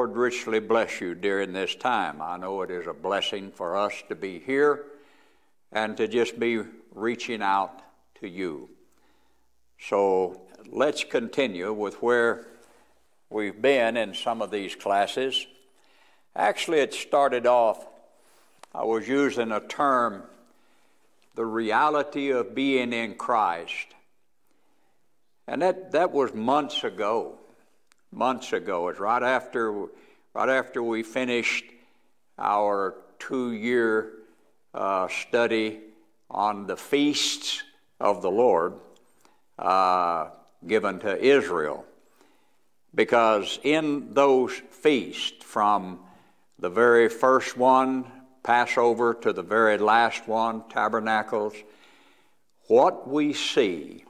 Lord richly bless you during this time. I know it is a blessing for us to be here and to just be reaching out to you. So let's continue with where we've been in some of these classes. Actually, it started off, I was using a term, the reality of being in Christ. And that, that was months ago. Months ago. It's right after, right after we finished our two year uh, study on the feasts of the Lord uh, given to Israel. Because in those feasts, from the very first one, Passover, to the very last one, Tabernacles, what we see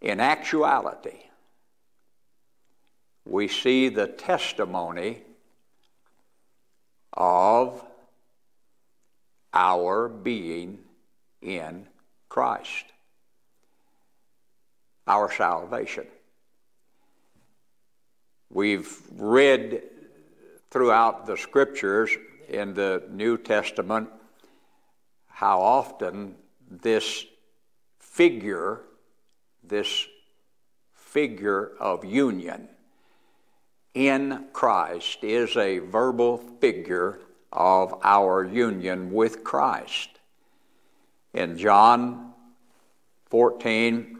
in actuality, we see the testimony of our being in Christ, our salvation. We've read throughout the scriptures in the New Testament how often this figure this figure of union in Christ is a verbal figure of our union with Christ. In John 14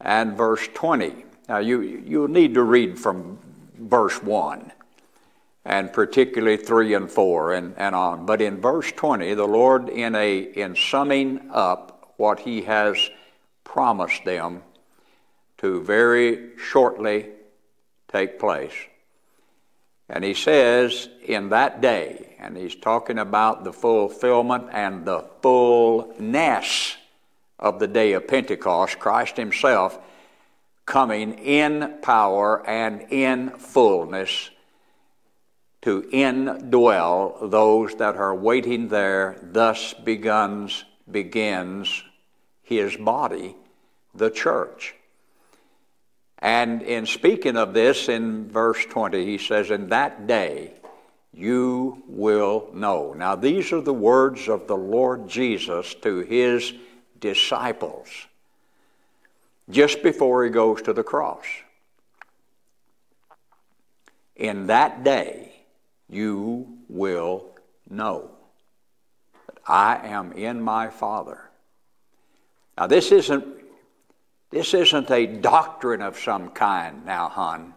and verse 20. Now, you, you need to read from verse 1 and particularly 3 and 4 and, and on. But in verse 20, the Lord, in, a, in summing up what He has promised them to very shortly take place. And he says, in that day, and he's talking about the fulfillment and the fullness of the day of Pentecost, Christ himself coming in power and in fullness to indwell those that are waiting there. Thus begins, begins his body, the church. And in speaking of this in verse 20, he says, In that day you will know. Now, these are the words of the Lord Jesus to his disciples just before he goes to the cross. In that day you will know that I am in my Father now, this isn't, this isn't a doctrine of some kind now, hon.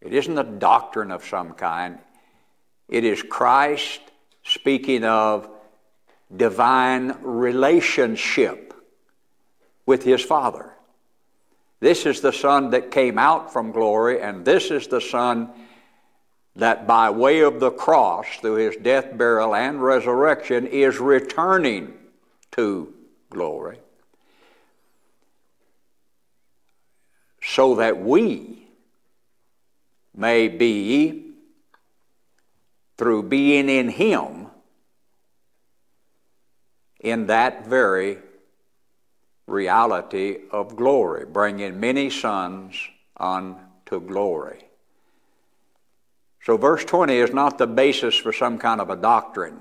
It isn't a doctrine of some kind. It is Christ speaking of divine relationship with his Father. This is the Son that came out from glory, and this is the Son that by way of the cross, through his death, burial, and resurrection, is returning to glory. So that we may be, through being in Him, in that very reality of glory, bringing many sons unto glory. So, verse 20 is not the basis for some kind of a doctrine.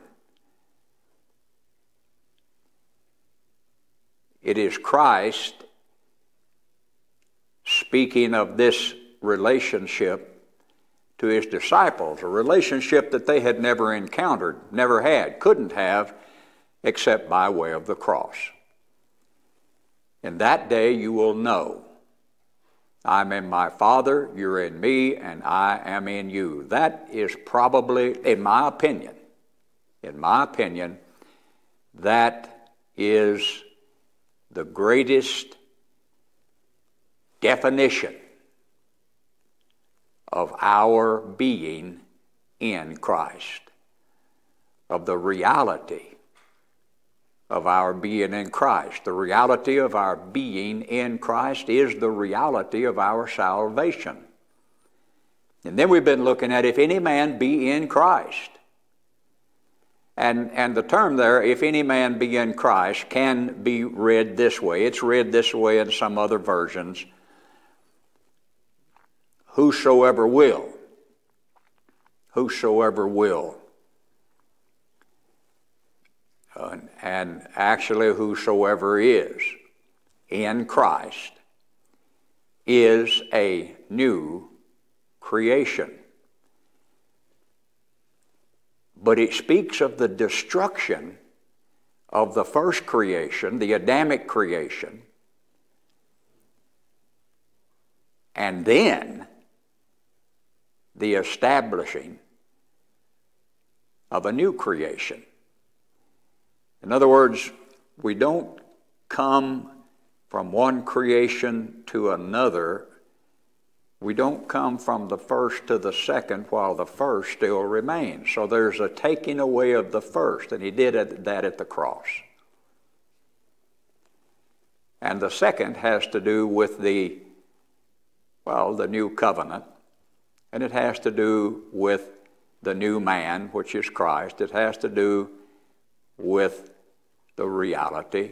It is Christ speaking of this relationship to his disciples, a relationship that they had never encountered, never had, couldn't have, except by way of the cross. In that day you will know I'm in my Father, you're in me, and I am in you. That is probably, in my opinion, in my opinion, that is the greatest definition of our being in Christ, of the reality of our being in Christ. The reality of our being in Christ is the reality of our salvation. And then we've been looking at if any man be in Christ. And, and the term there, if any man be in Christ, can be read this way. It's read this way in some other versions whosoever will. Whosoever will. And actually, whosoever is in Christ is a new creation. But it speaks of the destruction of the first creation, the Adamic creation, and then the establishing of a new creation. In other words, we don't come from one creation to another. We don't come from the first to the second while the first still remains. So there's a taking away of the first, and he did that at the cross. And the second has to do with the, well, the new covenant, and it has to do with the new man, which is Christ. It has to do with the reality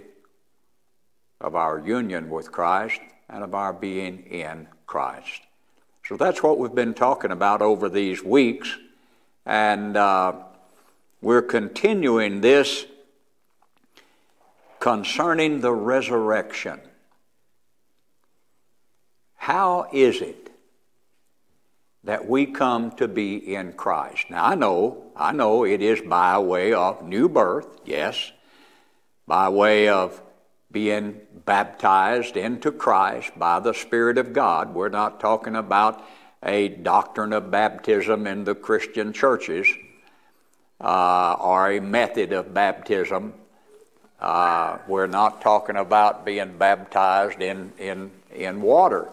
of our union with Christ and of our being in Christ. So that's what we've been talking about over these weeks, and uh, we're continuing this concerning the resurrection. How is it that we come to be in Christ? Now, I know, I know it is by way of new birth, yes, by way of being baptized into Christ by the Spirit of God. We're not talking about a doctrine of baptism in the Christian churches uh, or a method of baptism. Uh, we're not talking about being baptized in, in, in water,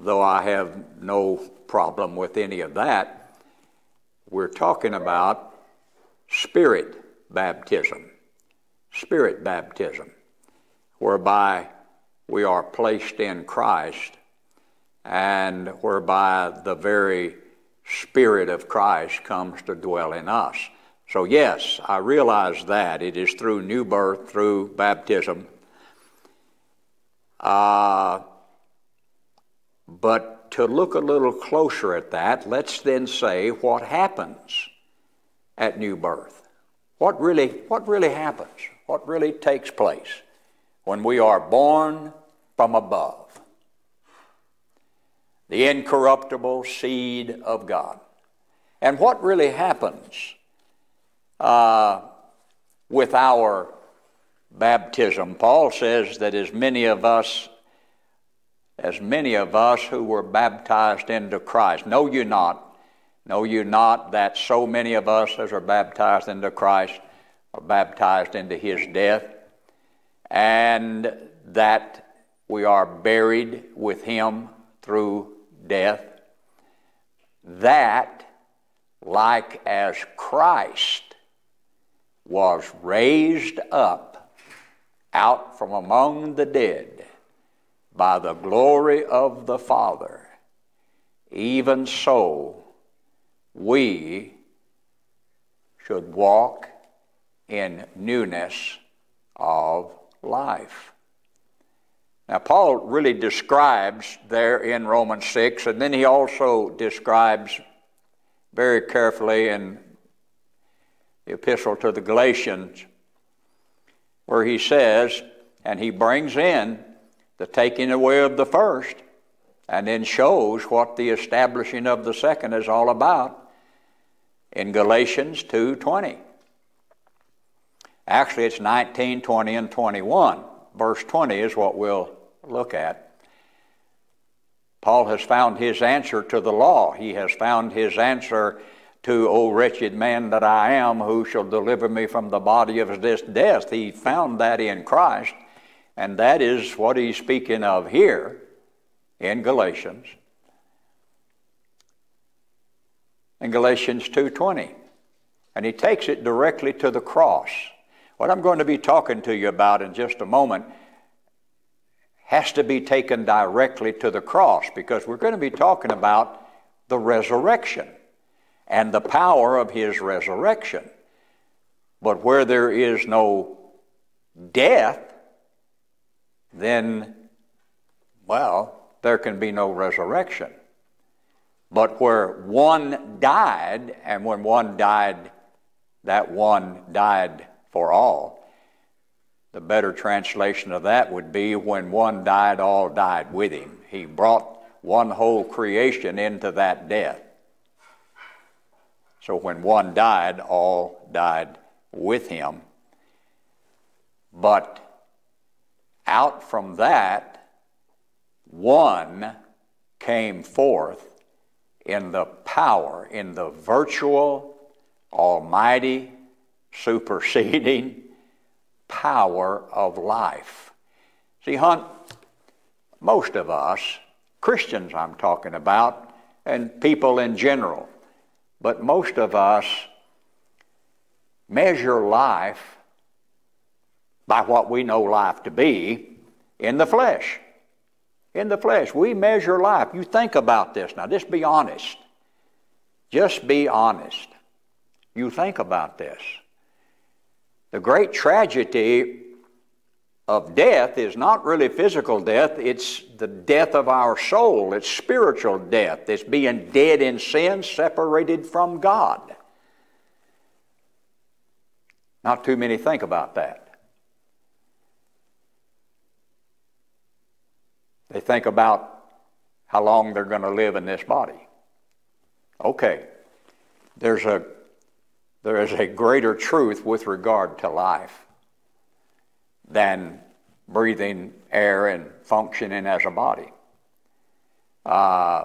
though I have no problem with any of that. We're talking about spirit baptism. Spirit baptism whereby we are placed in Christ and whereby the very Spirit of Christ comes to dwell in us. So, yes, I realize that. It is through new birth, through baptism. Uh, but to look a little closer at that, let's then say what happens at new birth. What really, what really happens? What really takes place? when we are born from above, the incorruptible seed of God. And what really happens uh, with our baptism? Paul says that as many of us as many of us who were baptized into Christ. Know you not, know you not that so many of us as are baptized into Christ are baptized into his death? and that we are buried with him through death, that, like as Christ was raised up out from among the dead by the glory of the Father, even so we should walk in newness of life. Now, Paul really describes there in Romans 6, and then he also describes very carefully in the epistle to the Galatians, where he says, and he brings in the taking away of the first, and then shows what the establishing of the second is all about in Galatians 2:20. Actually, it's 19, 20, and 21. Verse 20 is what we'll look at. Paul has found his answer to the law. He has found his answer to, O wretched man that I am, who shall deliver me from the body of this death. He found that in Christ, and that is what he's speaking of here in Galatians. In Galatians 2:20. And he takes it directly to the cross. What I'm going to be talking to you about in just a moment has to be taken directly to the cross because we're going to be talking about the resurrection and the power of his resurrection. But where there is no death, then, well, there can be no resurrection. But where one died, and when one died, that one died for all. The better translation of that would be when one died, all died with him. He brought one whole creation into that death. So when one died, all died with him. But out from that, one came forth in the power, in the virtual, almighty, superseding power of life. See, Hunt, most of us, Christians I'm talking about, and people in general, but most of us measure life by what we know life to be in the flesh. In the flesh. We measure life. You think about this now. Just be honest. Just be honest. You think about this. The great tragedy of death is not really physical death, it's the death of our soul. It's spiritual death. It's being dead in sin, separated from God. Not too many think about that. They think about how long they're going to live in this body. Okay, there's a, there is a greater truth with regard to life than breathing air and functioning as a body. Uh,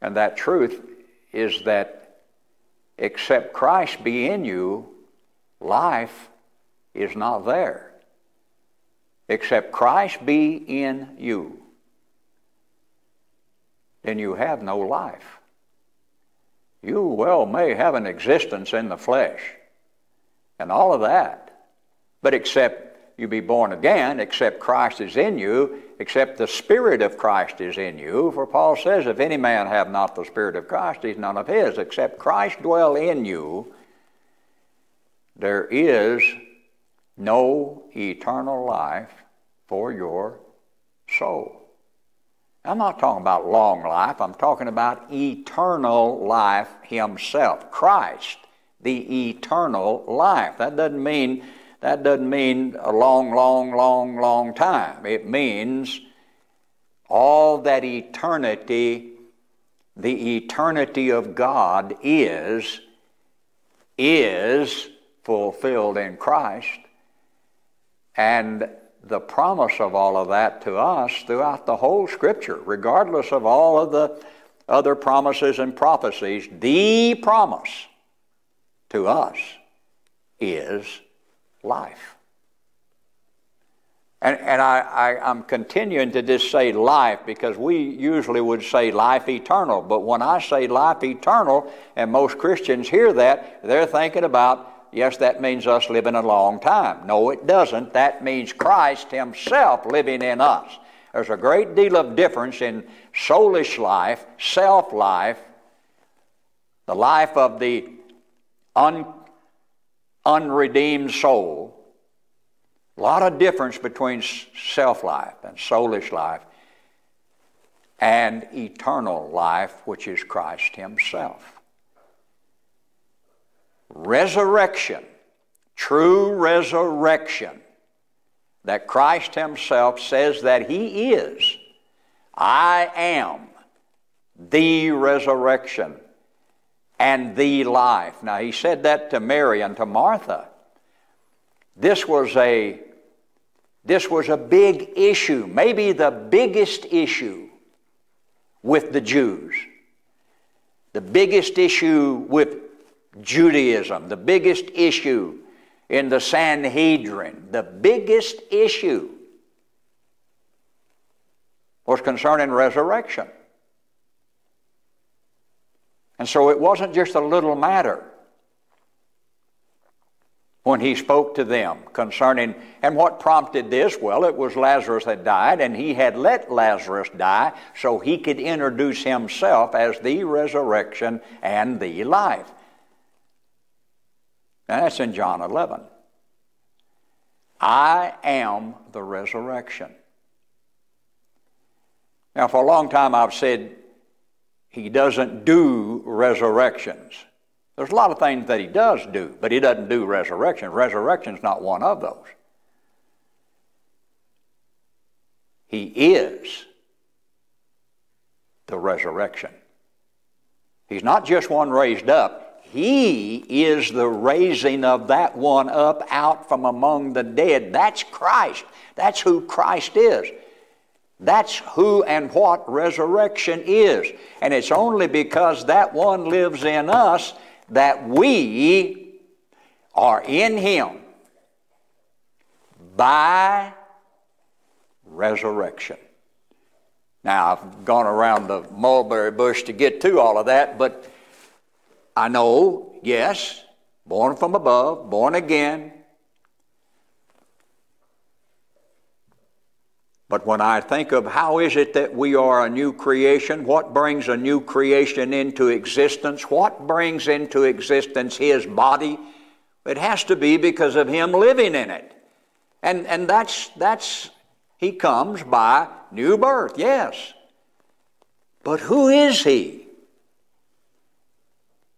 and that truth is that except Christ be in you, life is not there. Except Christ be in you, then you have no life. You well may have an existence in the flesh and all of that, but except you be born again, except Christ is in you, except the Spirit of Christ is in you. For Paul says, If any man have not the Spirit of Christ, he's none of his. Except Christ dwell in you, there is no eternal life for your soul. I'm not talking about long life, I'm talking about eternal life Himself. Christ, the eternal life. That doesn't mean that doesn't mean a long, long, long, long time. It means all that eternity, the eternity of God is, is fulfilled in Christ. And the promise of all of that to us throughout the whole Scripture, regardless of all of the other promises and prophecies, the promise to us is life. And, and I, I, I'm continuing to just say life because we usually would say life eternal. But when I say life eternal, and most Christians hear that, they're thinking about yes, that means us living a long time. No, it doesn't. That means Christ Himself living in us. There's a great deal of difference in soulish life, self life, the life of the un, unredeemed soul. A lot of difference between self life and soulish life and eternal life, which is Christ Himself resurrection, true resurrection, that Christ Himself says that He is. I am the resurrection and the life. Now, He said that to Mary and to Martha. This was a this was a big issue, maybe the biggest issue with the Jews. The biggest issue with Judaism, the biggest issue in the Sanhedrin, the biggest issue was concerning resurrection. And so it wasn't just a little matter when he spoke to them concerning, and what prompted this? Well, it was Lazarus had died, and he had let Lazarus die so he could introduce himself as the resurrection and the life. And that's in John 11. I am the resurrection. Now, for a long time, I've said he doesn't do resurrections. There's a lot of things that he does do, but he doesn't do resurrections. resurrection. Resurrection's not one of those. He is the resurrection. He's not just one raised up, He is the raising of that one up out from among the dead. That's Christ. That's who Christ is. That's who and what resurrection is. And it's only because that one lives in us that we are in Him by resurrection. Now, I've gone around the mulberry bush to get to all of that, but I know, yes, born from above, born again. But when I think of how is it that we are a new creation, what brings a new creation into existence, what brings into existence His body, it has to be because of Him living in it. And, and that's, that's he comes by new birth, yes. But who is he?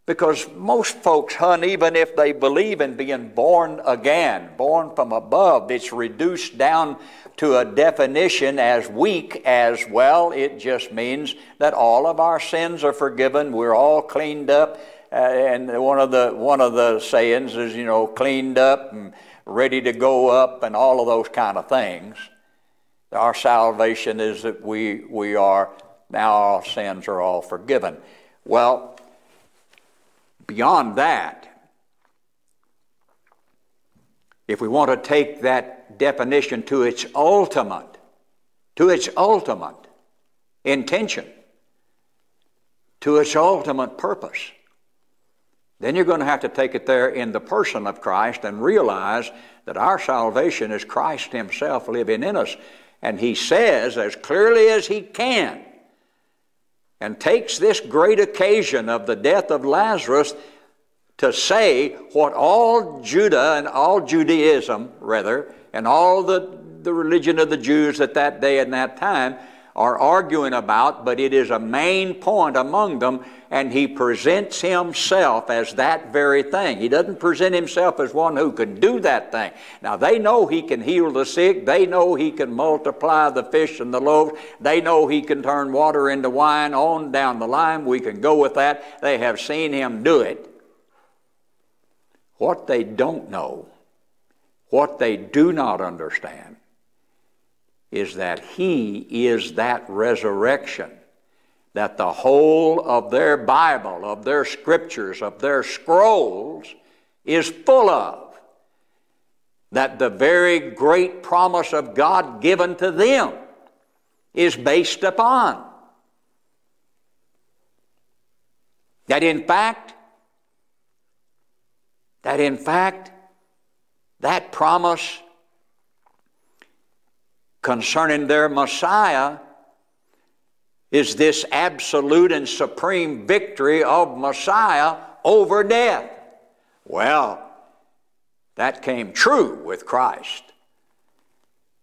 Because most folks, hun, even if they believe in being born again, born from above, it's reduced down to a definition as weak as well. It just means that all of our sins are forgiven. We're all cleaned up. Uh, and one of the one of the sayings is, you know, cleaned up and ready to go up, and all of those kind of things. Our salvation is that we, we are, now our sins are all forgiven. Well, beyond that, if we want to take that definition to its ultimate, to its ultimate intention, to its ultimate purpose, then you're going to have to take it there in the person of Christ and realize that our salvation is Christ Himself living in us. And he says as clearly as he can, and takes this great occasion of the death of Lazarus to say what all Judah and all Judaism, rather, and all the, the religion of the Jews at that day and that time are arguing about, but it is a main point among them, and he presents himself as that very thing. He doesn't present himself as one who can do that thing. Now, they know he can heal the sick, they know he can multiply the fish and the loaves, they know he can turn water into wine, on down the line. We can go with that. They have seen him do it. What they don't know, what they do not understand, is that He is that resurrection. That the whole of their Bible, of their scriptures, of their scrolls is full of. That the very great promise of God given to them is based upon. That in fact, that in fact, that promise concerning their Messiah is this absolute and supreme victory of Messiah over death. Well, that came true with Christ.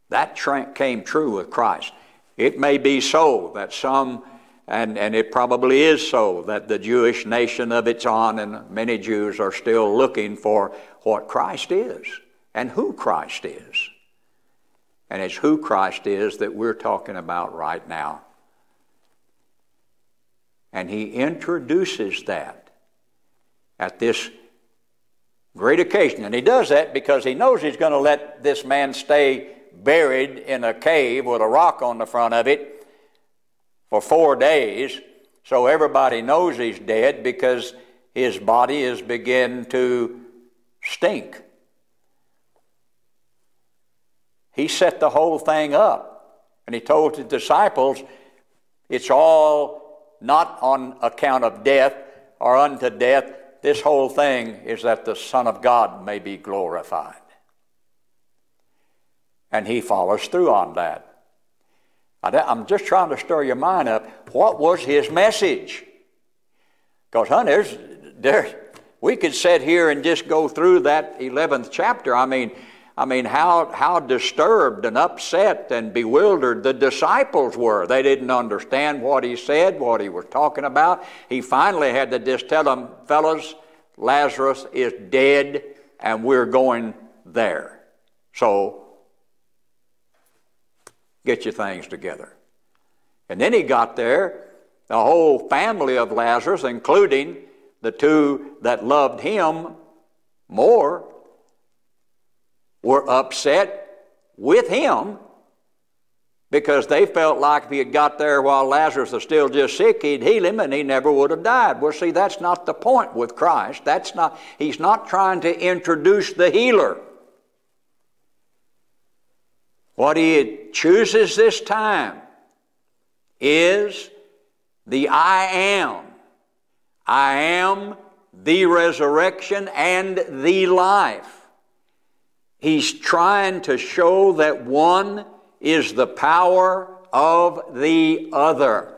That came true with Christ. It may be so that some, and, and it probably is so, that the Jewish nation of its own and many Jews are still looking for what Christ is and who Christ is. And it's who Christ is that we're talking about right now. And he introduces that at this great occasion. And he does that because he knows he's going to let this man stay buried in a cave with a rock on the front of it for four days. So everybody knows he's dead because his body is beginning to stink. He set the whole thing up. And he told the disciples, it's all not on account of death or unto death. This whole thing is that the Son of God may be glorified. And he follows through on that. I'm just trying to stir your mind up. What was his message? Because, honey, there's, there, we could sit here and just go through that 11th chapter. I mean, I mean, how, how disturbed and upset and bewildered the disciples were. They didn't understand what he said, what he was talking about. He finally had to just tell them, fellas, Lazarus is dead and we're going there. So, get your things together. And then he got there, the whole family of Lazarus, including the two that loved him more, were upset with him because they felt like if he had got there while Lazarus was still just sick, he'd heal him and he never would have died. Well, see, that's not the point with Christ. That's not, he's not trying to introduce the healer. What he chooses this time is the I am. I am the resurrection and the life. He's trying to show that one is the power of the other.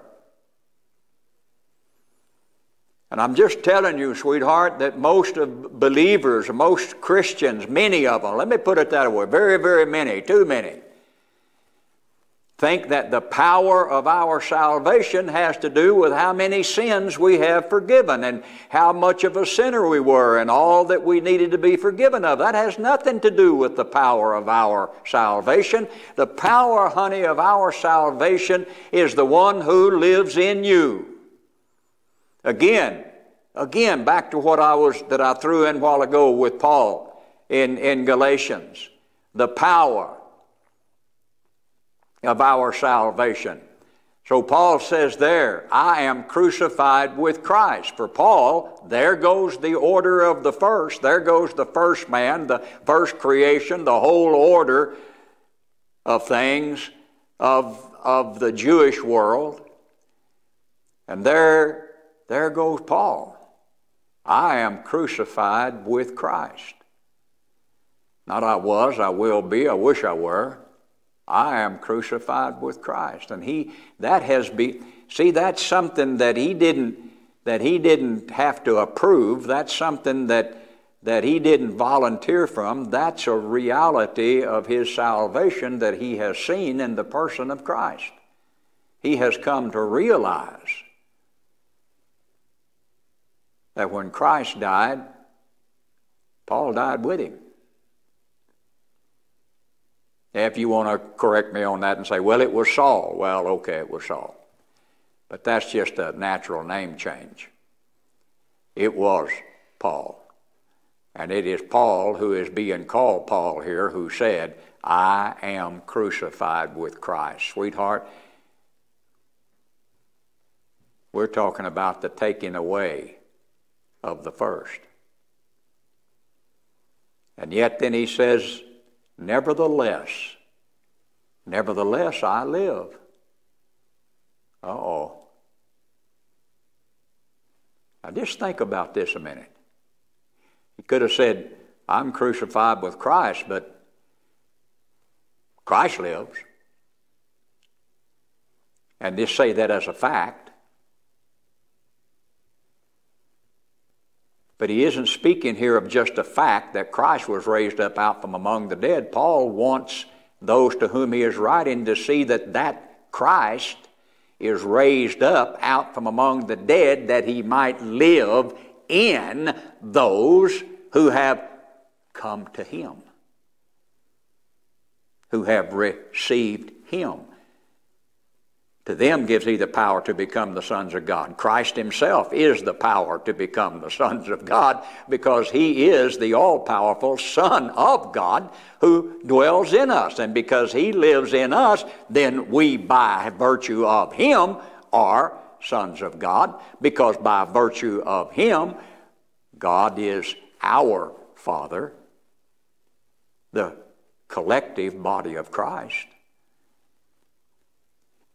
And I'm just telling you, sweetheart, that most of believers, most Christians, many of them, let me put it that way, very, very many, too many, think that the power of our salvation has to do with how many sins we have forgiven and how much of a sinner we were and all that we needed to be forgiven of. That has nothing to do with the power of our salvation. The power, honey, of our salvation is the one who lives in you. Again, again, back to what I was that I threw in a while ago with Paul in, in Galatians. The power of our salvation. So Paul says there, I am crucified with Christ. For Paul, there goes the order of the first. There goes the first man, the first creation, the whole order of things of, of the Jewish world. And there, there goes Paul. I am crucified with Christ. Not I was, I will be, I wish I were. I am crucified with Christ. And he that has been see that's something that he didn't that he didn't have to approve. That's something that that he didn't volunteer from. That's a reality of his salvation that he has seen in the person of Christ. He has come to realize that when Christ died, Paul died with him. If you want to correct me on that and say, well, it was Saul, well, okay, it was Saul. But that's just a natural name change. It was Paul. And it is Paul who is being called Paul here who said, I am crucified with Christ. Sweetheart, we're talking about the taking away of the first. And yet then he says, Nevertheless, nevertheless, I live. Uh oh. Now just think about this a minute. He could have said, I'm crucified with Christ, but Christ lives. And just say that as a fact. But he isn't speaking here of just a fact that Christ was raised up out from among the dead. Paul wants those to whom he is writing to see that that Christ is raised up out from among the dead that he might live in those who have come to him, who have received him to them gives he the power to become the sons of God. Christ himself is the power to become the sons of God because he is the all powerful Son of God who dwells in us. And because he lives in us, then we, by virtue of him, are sons of God because by virtue of him, God is our Father, the collective body of Christ.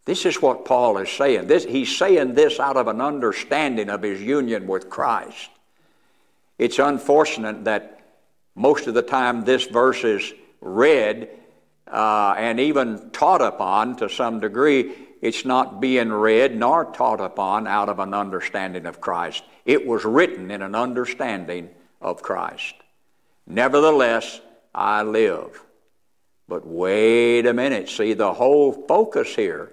This is what Paul is saying. This, he's saying this out of an understanding of his union with Christ. It's unfortunate that most of the time this verse is read uh, and even taught upon to some degree. It's not being read nor taught upon out of an understanding of Christ. It was written in an understanding of Christ. Nevertheless, I live. But wait a minute. See, the whole focus here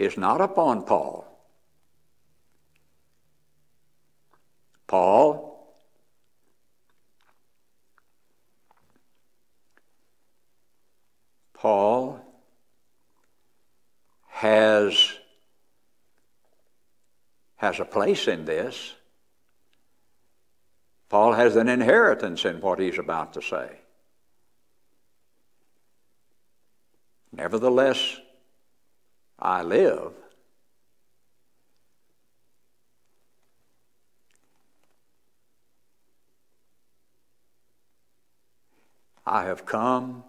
is not upon Paul. Paul Paul has has a place in this. Paul has an inheritance in what he's about to say. Nevertheless, I live. I have come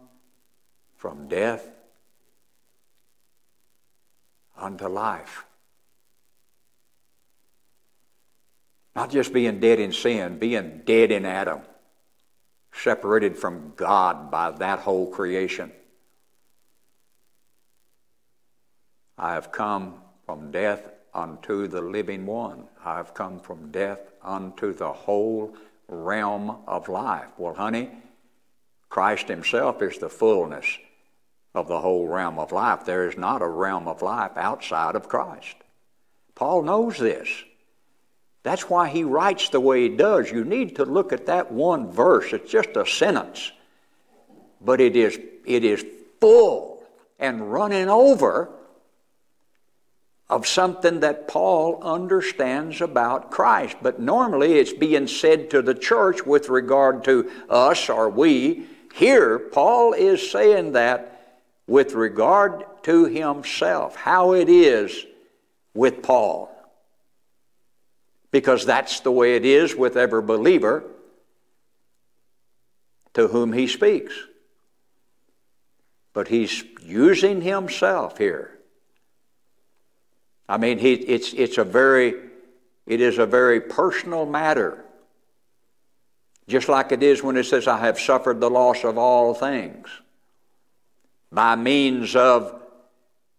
from death unto life. Not just being dead in sin, being dead in Adam, separated from God by that whole creation. I have come from death unto the living one. I have come from death unto the whole realm of life. Well, honey, Christ Himself is the fullness of the whole realm of life. There is not a realm of life outside of Christ. Paul knows this. That's why he writes the way he does. You need to look at that one verse. It's just a sentence. But it is, it is full and running over of something that Paul understands about Christ. But normally it's being said to the church with regard to us or we. Here, Paul is saying that with regard to himself, how it is with Paul because that's the way it is with every believer to whom he speaks. But he's using himself here. I mean, he, it's, it's a very, it is a very personal matter. Just like it is when it says, I have suffered the loss of all things. By means of,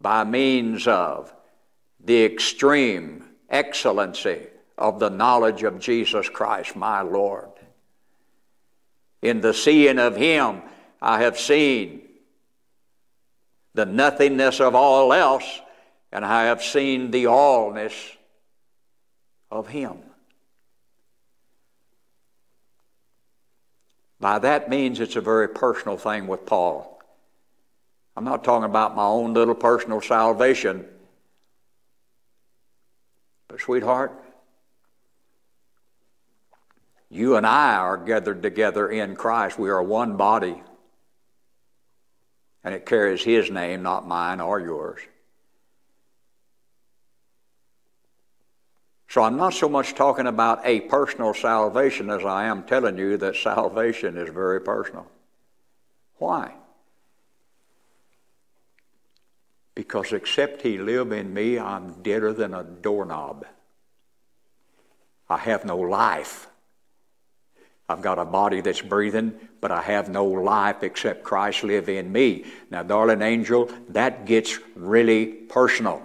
by means of the extreme excellency of the knowledge of Jesus Christ, my Lord. In the seeing of Him, I have seen the nothingness of all else, and I have seen the allness of Him. By that means it's a very personal thing with Paul. I'm not talking about my own little personal salvation. But, sweetheart, you and I are gathered together in Christ. We are one body. And it carries His name, not mine or yours. So I'm not so much talking about a personal salvation as I am telling you that salvation is very personal. Why? Because except He live in me, I'm deader than a doorknob. I have no life. I've got a body that's breathing, but I have no life except Christ live in me. Now, darling angel, that gets really personal.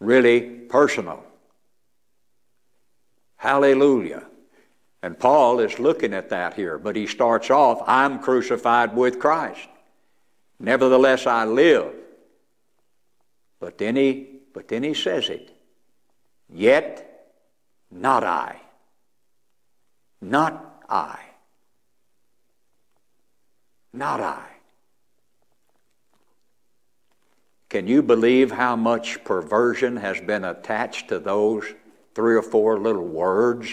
Really personal. Hallelujah. And Paul is looking at that here, but he starts off, I'm crucified with Christ. Nevertheless, I live. But then he, but then he says it. Yet not I not I. Not I. Can you believe how much perversion has been attached to those three or four little words?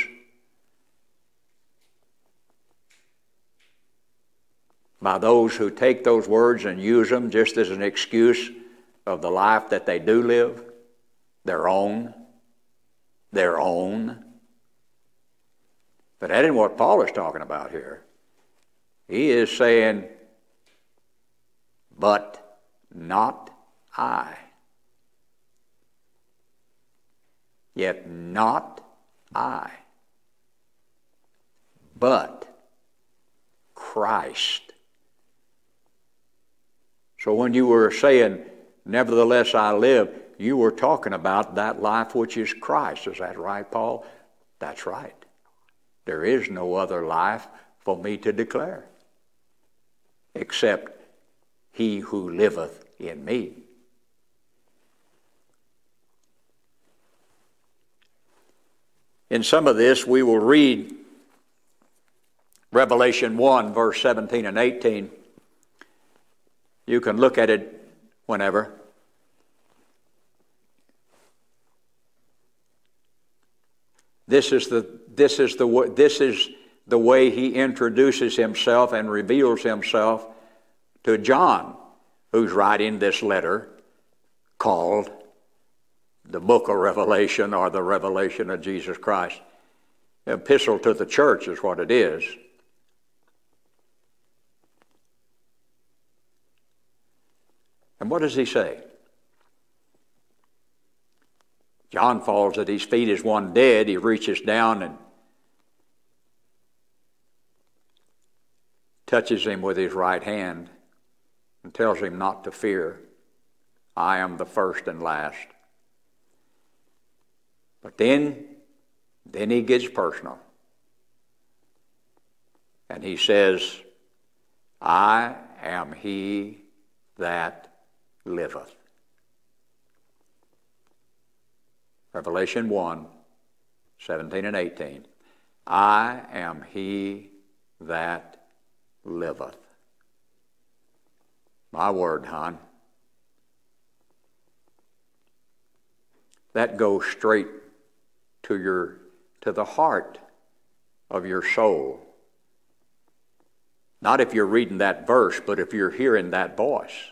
By those who take those words and use them just as an excuse of the life that they do live, their own, their own. But that isn't what Paul is talking about here. He is saying, but not I. Yet not I, but Christ. So when you were saying, Nevertheless I live, you were talking about that life which is Christ. Is that right, Paul? That's right. There is no other life for me to declare, except he who liveth in me. In some of this, we will read Revelation 1, verse 17 and 18. You can look at it whenever. This is the, this is the, this is the way he introduces himself and reveals himself to John, who's writing this letter called the book of Revelation or the revelation of Jesus Christ. Epistle to the church is what it is. And what does he say? John falls at his feet as one dead. He reaches down and touches him with his right hand and tells him not to fear. I am the first and last. But then, then he gets personal. And he says, I am he that liveth. Revelation 1 17 and 18. I am he that liveth. My word, hon. That goes straight to your to the heart of your soul. Not if you're reading that verse, but if you're hearing that voice.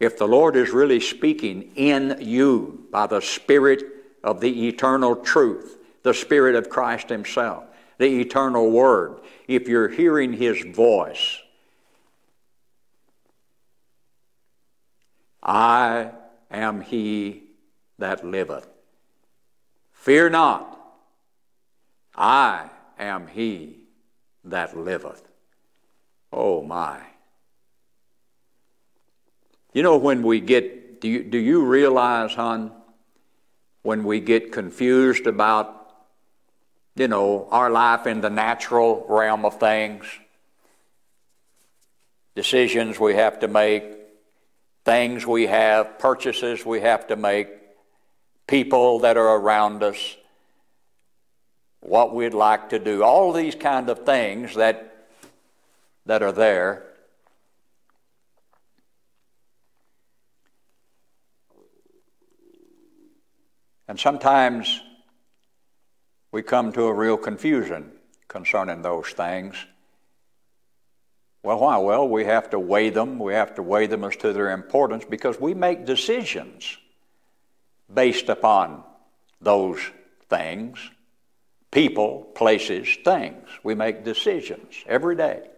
If the Lord is really speaking in you by the Spirit of the eternal truth, the Spirit of Christ Himself, the eternal Word, if you're hearing His voice, I am He that liveth. Fear not, I am He that liveth. Oh my. You know, when we get, do you, do you realize, hon, when we get confused about, you know, our life in the natural realm of things, decisions we have to make, things we have, purchases we have to make, people that are around us, what we'd like to do, all these kind of things that, that are there. And sometimes we come to a real confusion concerning those things. Well, why? Well, we have to weigh them. We have to weigh them as to their importance because we make decisions based upon those things people, places, things. We make decisions every day.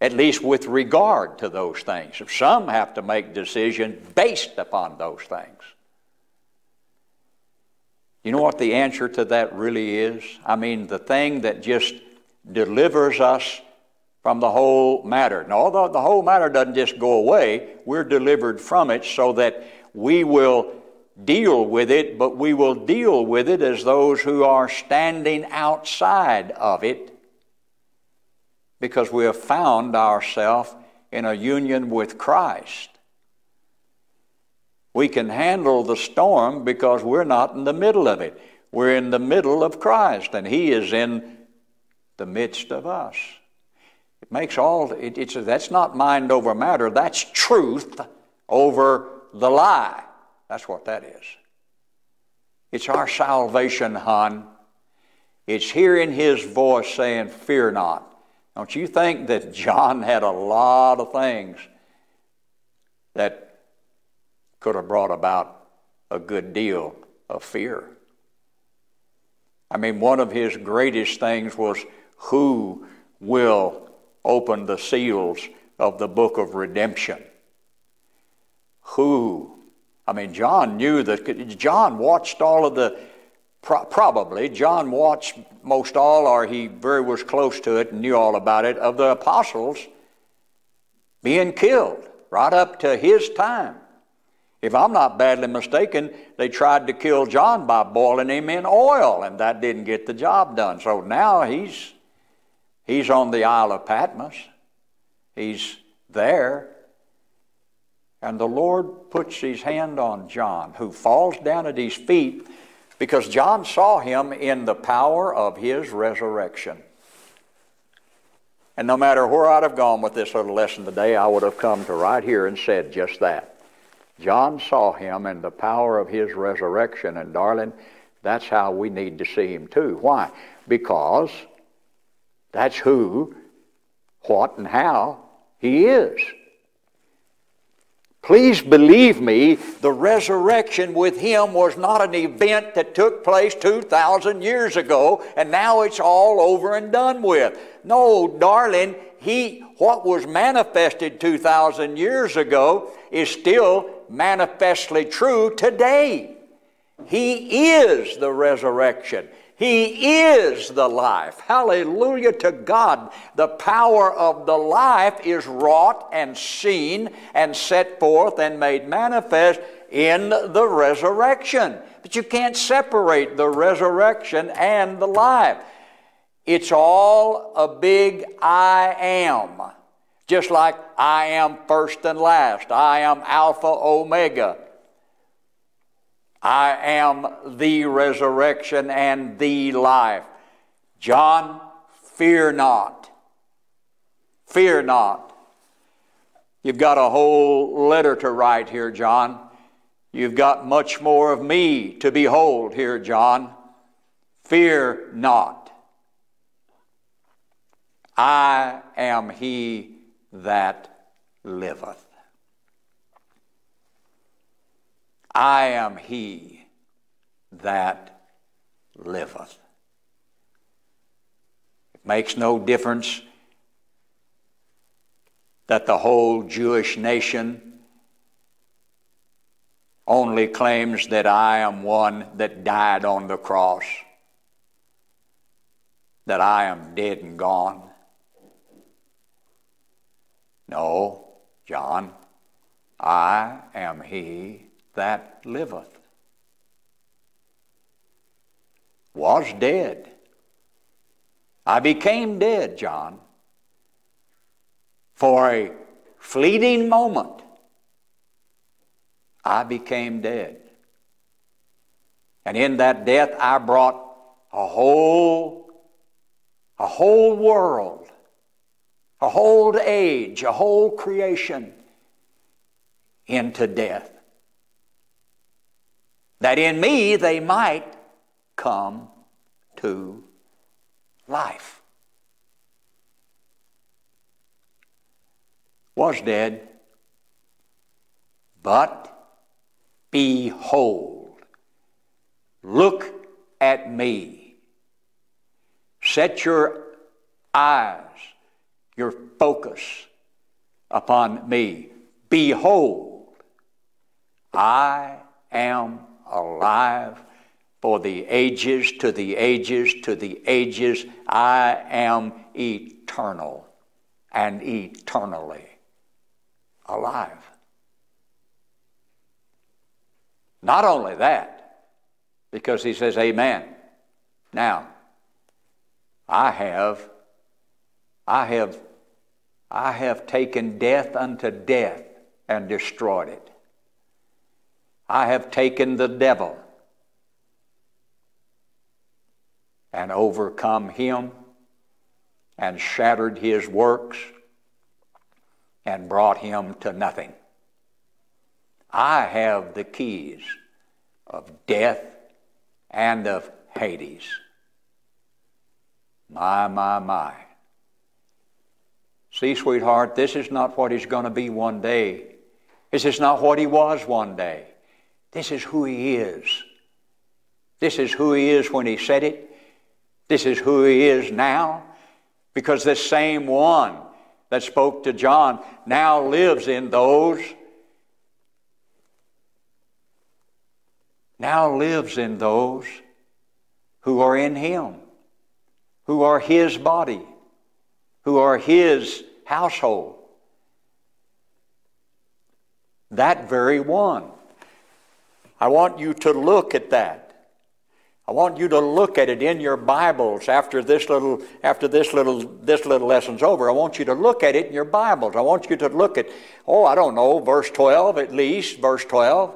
At least with regard to those things. Some have to make decisions based upon those things. You know what the answer to that really is? I mean, the thing that just delivers us from the whole matter. Now, although the whole matter doesn't just go away, we're delivered from it so that we will deal with it, but we will deal with it as those who are standing outside of it because we have found ourselves in a union with Christ. We can handle the storm because we're not in the middle of it. We're in the middle of Christ, and He is in the midst of us. It makes all, it, it's, that's not mind over matter, that's truth over the lie. That's what that is. It's our salvation, hon. It's hearing His voice saying, Fear not. Don't you think that John had a lot of things that could have brought about a good deal of fear. I mean, one of his greatest things was who will open the seals of the book of redemption? Who? I mean, John knew that, John watched all of the, probably, John watched most all, or he very was close to it and knew all about it, of the apostles being killed right up to his time. If I'm not badly mistaken, they tried to kill John by boiling him in oil, and that didn't get the job done. So now he's, he's on the Isle of Patmos. He's there. And the Lord puts his hand on John, who falls down at his feet because John saw him in the power of his resurrection. And no matter where I'd have gone with this little lesson today, I would have come to right here and said just that. John saw him in the power of his resurrection, and darling, that's how we need to see him too. Why? Because that's who, what, and how he is. Please believe me, the resurrection with him was not an event that took place 2,000 years ago and now it's all over and done with. No, darling, he, what was manifested 2,000 years ago is still manifestly true today. He is the resurrection. He is the life. Hallelujah to God. The power of the life is wrought and seen and set forth and made manifest in the resurrection. But you can't separate the resurrection and the life. It's all a big I am. Just like I am first and last, I am Alpha Omega. I am the resurrection and the life. John, fear not. Fear not. You've got a whole letter to write here, John. You've got much more of me to behold here, John. Fear not. I am he that liveth. I am he that liveth. It makes no difference that the whole Jewish nation only claims that I am one that died on the cross, that I am dead and gone. No, John, I am he that liveth. Was dead. I became dead, John, for a fleeting moment. I became dead. And in that death, I brought a whole, a whole world, a whole age, a whole creation into death that in me they might come to life. Was dead, but behold, look at me. Set your eyes, your focus upon me. Behold, I am alive for the ages to the ages to the ages. I am eternal and eternally alive. Not only that, because he says, Amen. Now, I have, I have, I have taken death unto death and destroyed it. I have taken the devil and overcome him and shattered his works and brought him to nothing. I have the keys of death and of Hades. My, my, my. See, sweetheart, this is not what he's going to be one day. This is not what he was one day. This is who He is. This is who He is when He said it. This is who He is now. Because this same one that spoke to John now lives in those, now lives in those who are in Him, who are His body, who are His household. That very one I want you to look at that. I want you to look at it in your Bibles after this little after this little this little lesson's over. I want you to look at it in your Bibles. I want you to look at oh, I don't know, verse 12 at least, verse 12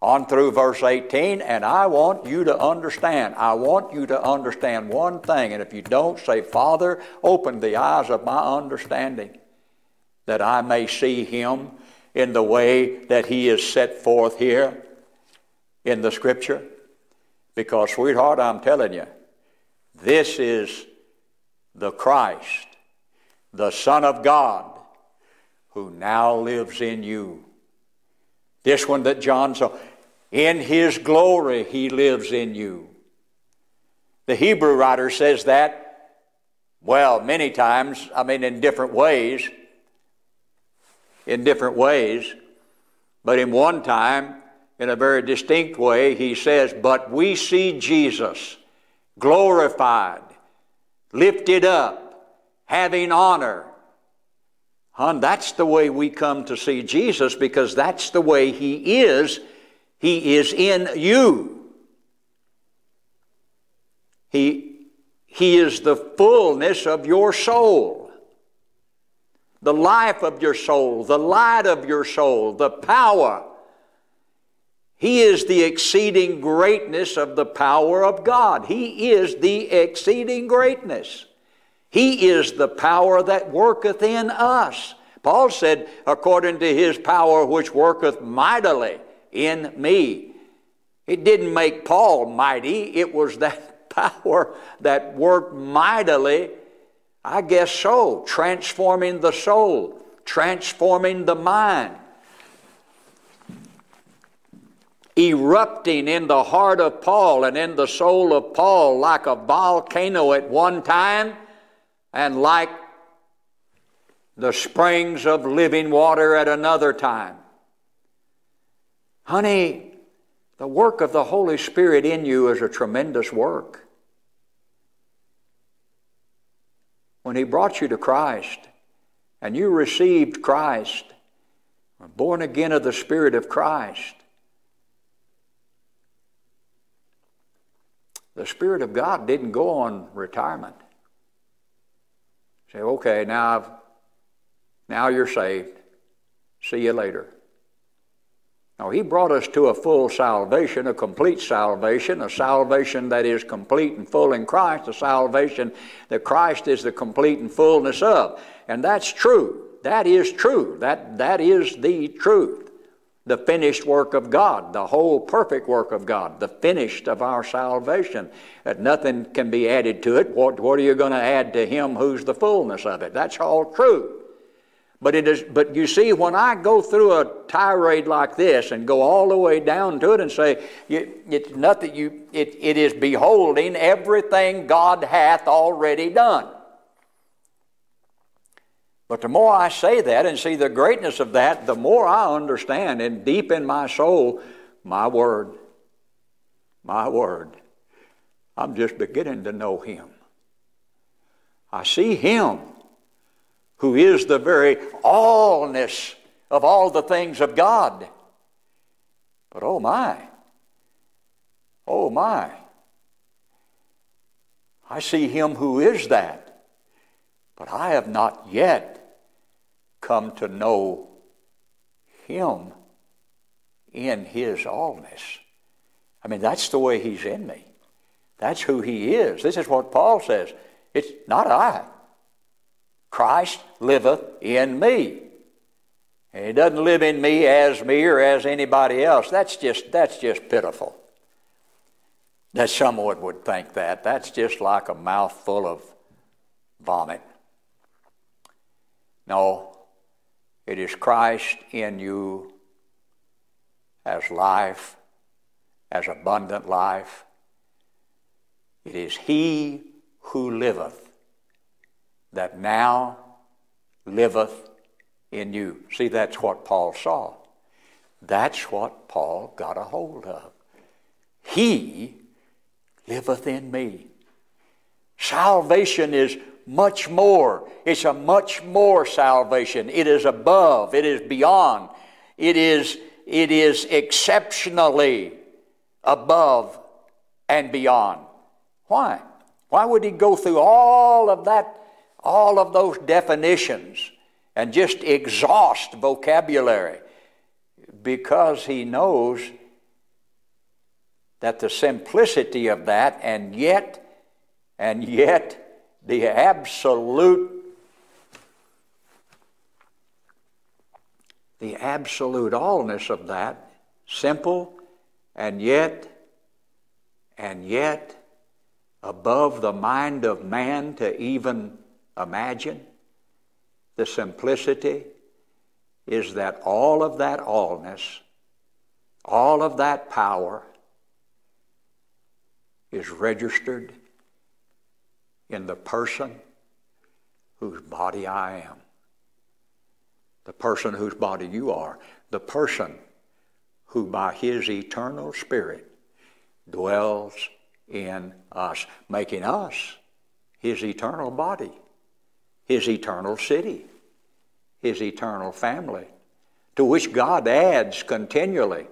on through verse 18 and I want you to understand. I want you to understand one thing and if you don't say, "Father, open the eyes of my understanding that I may see him in the way that he is set forth here in the scripture." Because, sweetheart, I'm telling you, this is the Christ, the Son of God, who now lives in you. This one that John saw, in his glory he lives in you. The Hebrew writer says that, well, many times, I mean, in different ways, in different ways, but in one time, in a very distinct way, he says, But we see Jesus glorified, lifted up, having honor. Hon, that's the way we come to see Jesus because that's the way he is. He is in you. He, he is the fullness of your soul, the life of your soul, the light of your soul, the power he is the exceeding greatness of the power of God. He is the exceeding greatness. He is the power that worketh in us. Paul said, according to his power which worketh mightily in me. It didn't make Paul mighty, it was that power that worked mightily, I guess so, transforming the soul, transforming the mind erupting in the heart of Paul and in the soul of Paul like a volcano at one time and like the springs of living water at another time. Honey, the work of the Holy Spirit in you is a tremendous work. When He brought you to Christ and you received Christ, born again of the Spirit of Christ, The Spirit of God didn't go on retirement. Say, okay, now I've, now you're saved. See you later. Now, He brought us to a full salvation, a complete salvation, a salvation that is complete and full in Christ, a salvation that Christ is the complete and fullness of. And that's true. That is true. That, that is the truth the finished work of God, the whole perfect work of God, the finished of our salvation. That nothing can be added to it. What, what are you going to add to Him who's the fullness of it? That's all true. But it is. But you see, when I go through a tirade like this and go all the way down to it and say, it's nothing. You, it, it is beholding everything God hath already done. But the more I say that and see the greatness of that, the more I understand and deep in my soul, my word, my word. I'm just beginning to know Him. I see Him who is the very allness of all the things of God. But oh my, oh my, I see Him who is that, but I have not yet come to know Him in His allness. I mean, that's the way He's in me. That's who He is. This is what Paul says. It's not I. Christ liveth in me. And he doesn't live in me as me or as anybody else. That's just, that's just pitiful. That someone would think that. That's just like a mouthful of vomit. No, it is Christ in you as life, as abundant life. It is He who liveth that now liveth in you. See, that's what Paul saw. That's what Paul got a hold of. He liveth in me. Salvation is much more. It's a much more salvation. It is above, it is beyond, it is it is exceptionally above and beyond. Why? Why would he go through all of that, all of those definitions and just exhaust vocabulary? Because he knows that the simplicity of that and yet, and yet, the absolute the absolute allness of that, simple and yet, and yet above the mind of man to even imagine. The simplicity is that all of that allness, all of that power is registered in the person whose body I am the person whose body you are, the person who by his eternal spirit dwells in us, making us his eternal body, his eternal city, his eternal family, to which God adds continually.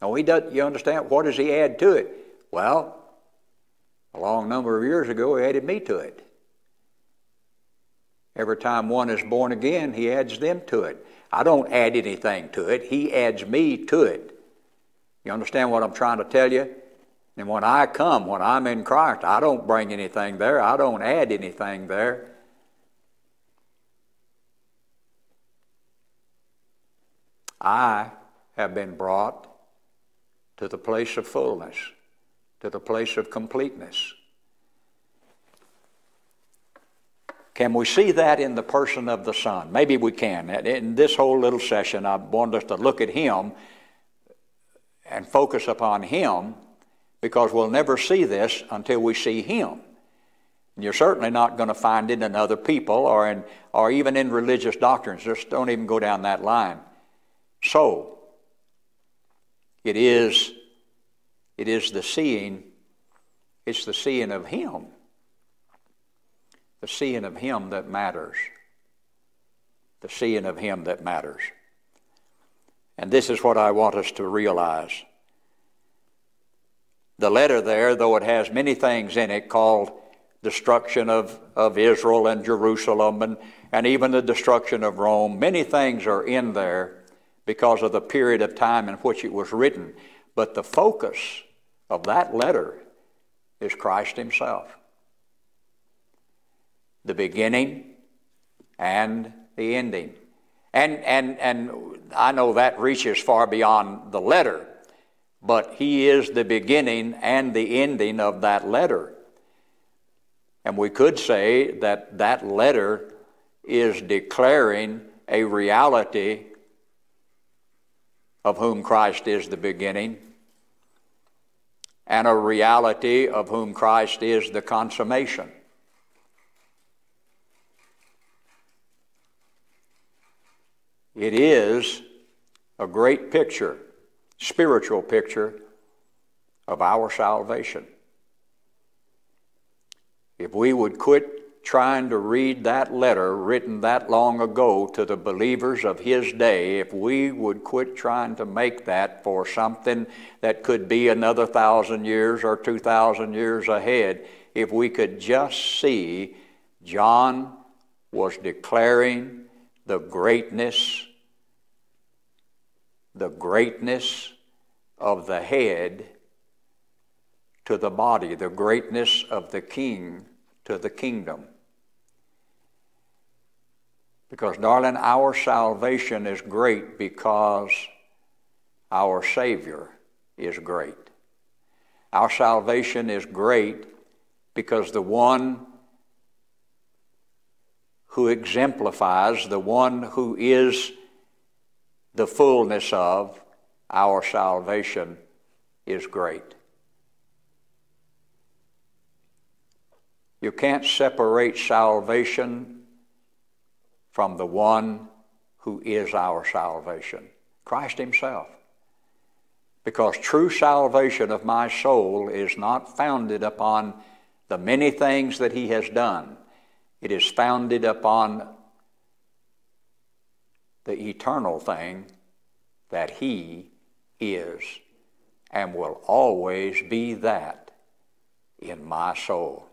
Now, he does, you understand? What does he add to it? Well, a long number of years ago, he added me to it. Every time one is born again, He adds them to it. I don't add anything to it, He adds me to it. You understand what I'm trying to tell you? And when I come, when I'm in Christ, I don't bring anything there, I don't add anything there. I have been brought to the place of fullness, to the place of completeness. Can we see that in the person of the Son? Maybe we can. In this whole little session, I want us to look at Him and focus upon Him because we'll never see this until we see Him. And you're certainly not going to find it in other people or, in, or even in religious doctrines. Just don't even go down that line. So, it is, it is the seeing, it's the seeing of Him the seeing of Him that matters. The seeing of Him that matters. And this is what I want us to realize. The letter there, though it has many things in it called destruction of, of Israel and Jerusalem and, and even the destruction of Rome, many things are in there because of the period of time in which it was written. But the focus of that letter is Christ Himself the beginning and the ending. And, and, and I know that reaches far beyond the letter, but He is the beginning and the ending of that letter. And we could say that that letter is declaring a reality of whom Christ is the beginning and a reality of whom Christ is the consummation. It is a great picture, spiritual picture of our salvation. If we would quit trying to read that letter written that long ago to the believers of his day, if we would quit trying to make that for something that could be another thousand years or two thousand years ahead, if we could just see John was declaring the greatness, the greatness of the head to the body, the greatness of the king to the kingdom. Because, darling, our salvation is great because our Savior is great. Our salvation is great because the one who exemplifies, the one who is the fullness of our salvation is great. You can't separate salvation from the one who is our salvation, Christ Himself. Because true salvation of my soul is not founded upon the many things that He has done, it is founded upon the eternal thing that He is and will always be that in my soul.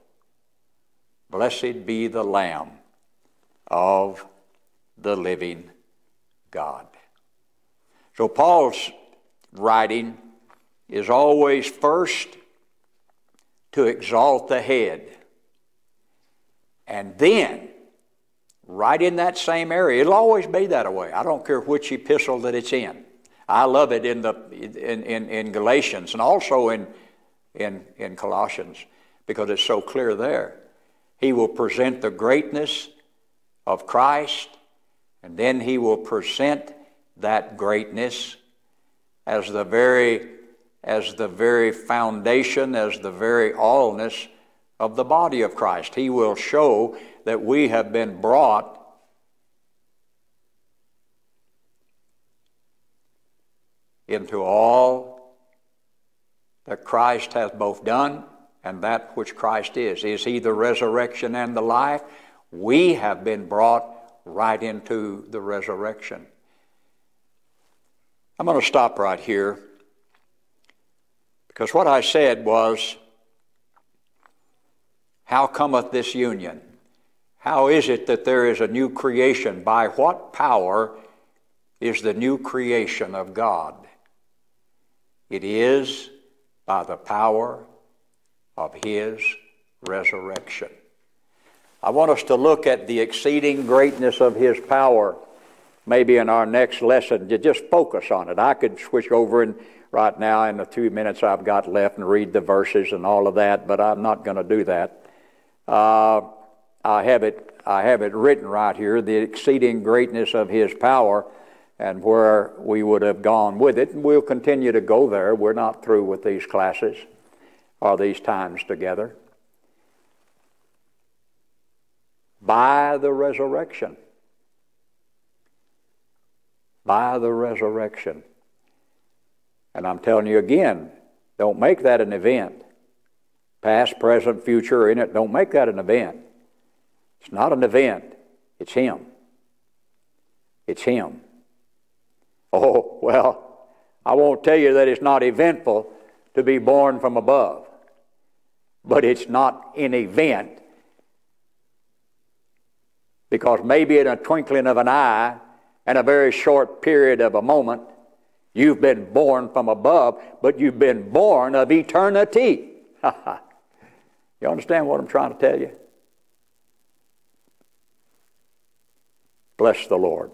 Blessed be the Lamb of the living God. So Paul's writing is always first to exalt the head. And then, right in that same area, it'll always be that way. I don't care which epistle that it's in. I love it in, the, in, in, in Galatians and also in, in, in Colossians because it's so clear there. He will present the greatness of Christ, and then he will present that greatness as the very as the very foundation, as the very allness of the body of Christ. He will show that we have been brought into all that Christ hath both done and that which Christ is. Is He the resurrection and the life? We have been brought right into the resurrection. I'm going to stop right here because what I said was, How cometh this union? How is it that there is a new creation? By what power is the new creation of God? It is by the power of His resurrection. I want us to look at the exceeding greatness of His power maybe in our next lesson to just focus on it. I could switch over and right now in the two minutes I've got left and read the verses and all of that, but I'm not going to do that. Uh, I have it. I have it written right here: the exceeding greatness of His power and where we would have gone with it. And we'll continue to go there. We're not through with these classes or these times together. By the resurrection. By the resurrection. And I'm telling you again, don't make that an event. Past, present, future in it, don't make that an event. It's not an event, it's Him. It's Him. Oh, well, I won't tell you that it's not eventful to be born from above, but it's not an event because maybe in a twinkling of an eye and a very short period of a moment, you've been born from above, but you've been born of eternity. you understand what I'm trying to tell you? Bless the Lord.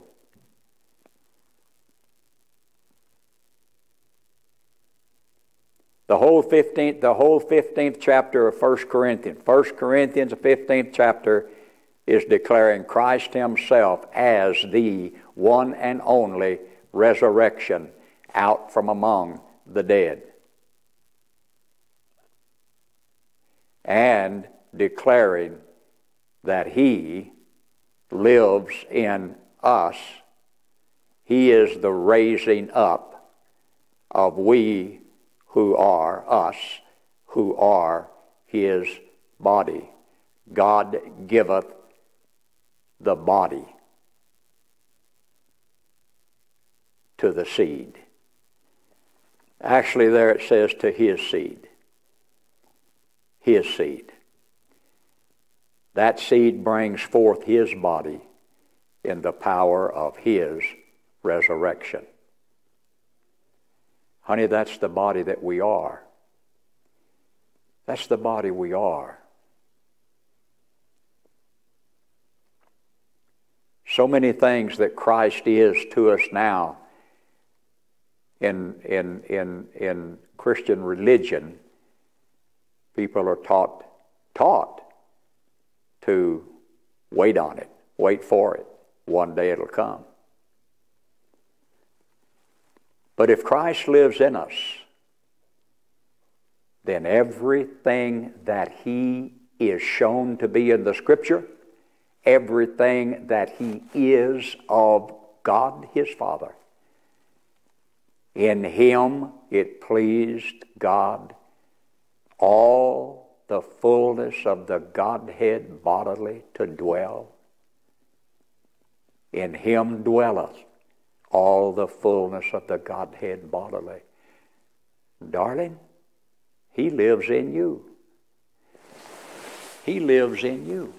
The whole 15th, the whole 15th chapter of 1 Corinthians. 1 Corinthians, the 15th chapter, is declaring Christ Himself as the one and only resurrection out from among the dead. And declaring that He lives in us. He is the raising up of we who are us, who are his body. God giveth the body to the seed. Actually, there it says to his seed. His seed. That seed brings forth his body in the power of his resurrection. Honey, that's the body that we are. That's the body we are. So many things that Christ is to us now in, in, in, in Christian religion, people are taught, taught to wait on it, wait for it. One day it'll come. But if Christ lives in us, then everything that He is shown to be in the Scripture, everything that He is of God His Father, in Him it pleased God all the fullness of the Godhead bodily to dwell. In Him dwelleth all the fullness of the Godhead bodily. Darling, He lives in you. He lives in you.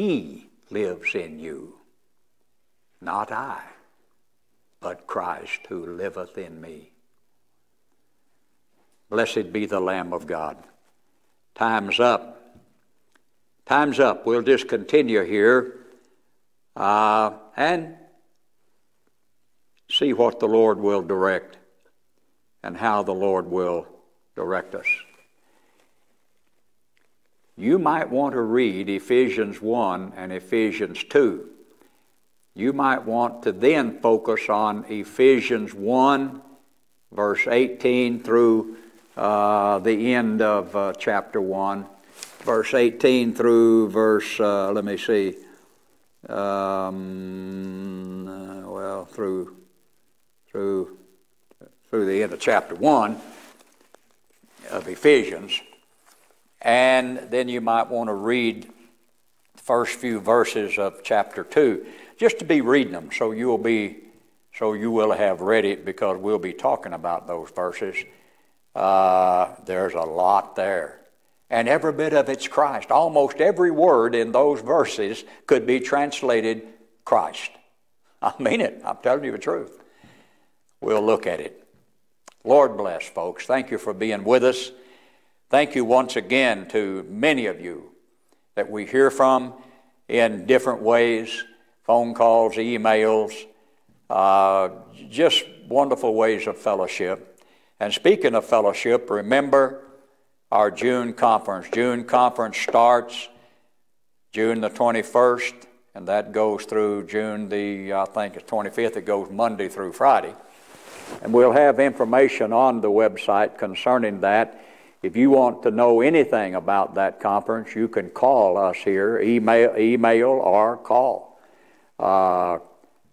He lives in you, not I, but Christ who liveth in me. Blessed be the Lamb of God. Time's up. Time's up. We'll just continue here uh, and see what the Lord will direct and how the Lord will direct us. You might want to read Ephesians 1 and Ephesians 2. You might want to then focus on Ephesians 1, verse 18 through uh, the end of uh, chapter 1, verse 18 through verse, uh, let me see, um, uh, well, through, through, through the end of chapter 1 of Ephesians. And then you might want to read the first few verses of chapter 2, just to be reading them so you'll be so you will have read it because we'll be talking about those verses. Uh, there's a lot there. And every bit of it's Christ. Almost every word in those verses could be translated Christ. I mean it. I'm telling you the truth. We'll look at it. Lord bless, folks. Thank you for being with us. Thank you once again to many of you that we hear from in different ways phone calls, emails, uh, just wonderful ways of fellowship. And speaking of fellowship, remember our June conference. June conference starts June the 21st, and that goes through June the, I think it's 25th. It goes Monday through Friday. And we'll have information on the website concerning that. If you want to know anything about that conference, you can call us here, email, email or call. Uh,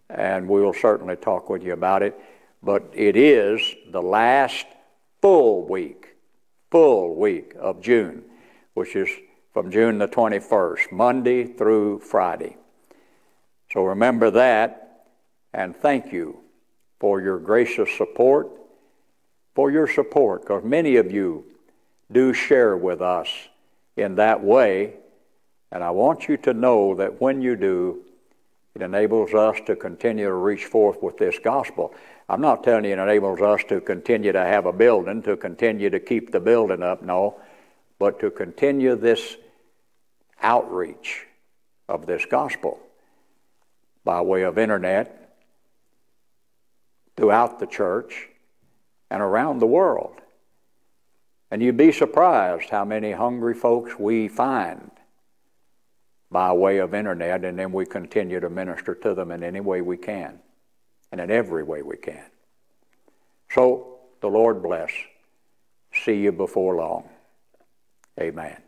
and we'll certainly talk with you about it. But it is the last full week, full week of June, which is from June the 21st, Monday through Friday. So remember that, and thank you for your gracious support, for your support, because many of you do share with us in that way. And I want you to know that when you do, it enables us to continue to reach forth with this gospel. I'm not telling you it enables us to continue to have a building, to continue to keep the building up, no, but to continue this outreach of this gospel by way of internet throughout the church and around the world. And you'd be surprised how many hungry folks we find by way of internet, and then we continue to minister to them in any way we can, and in every way we can. So, the Lord bless. See you before long. Amen.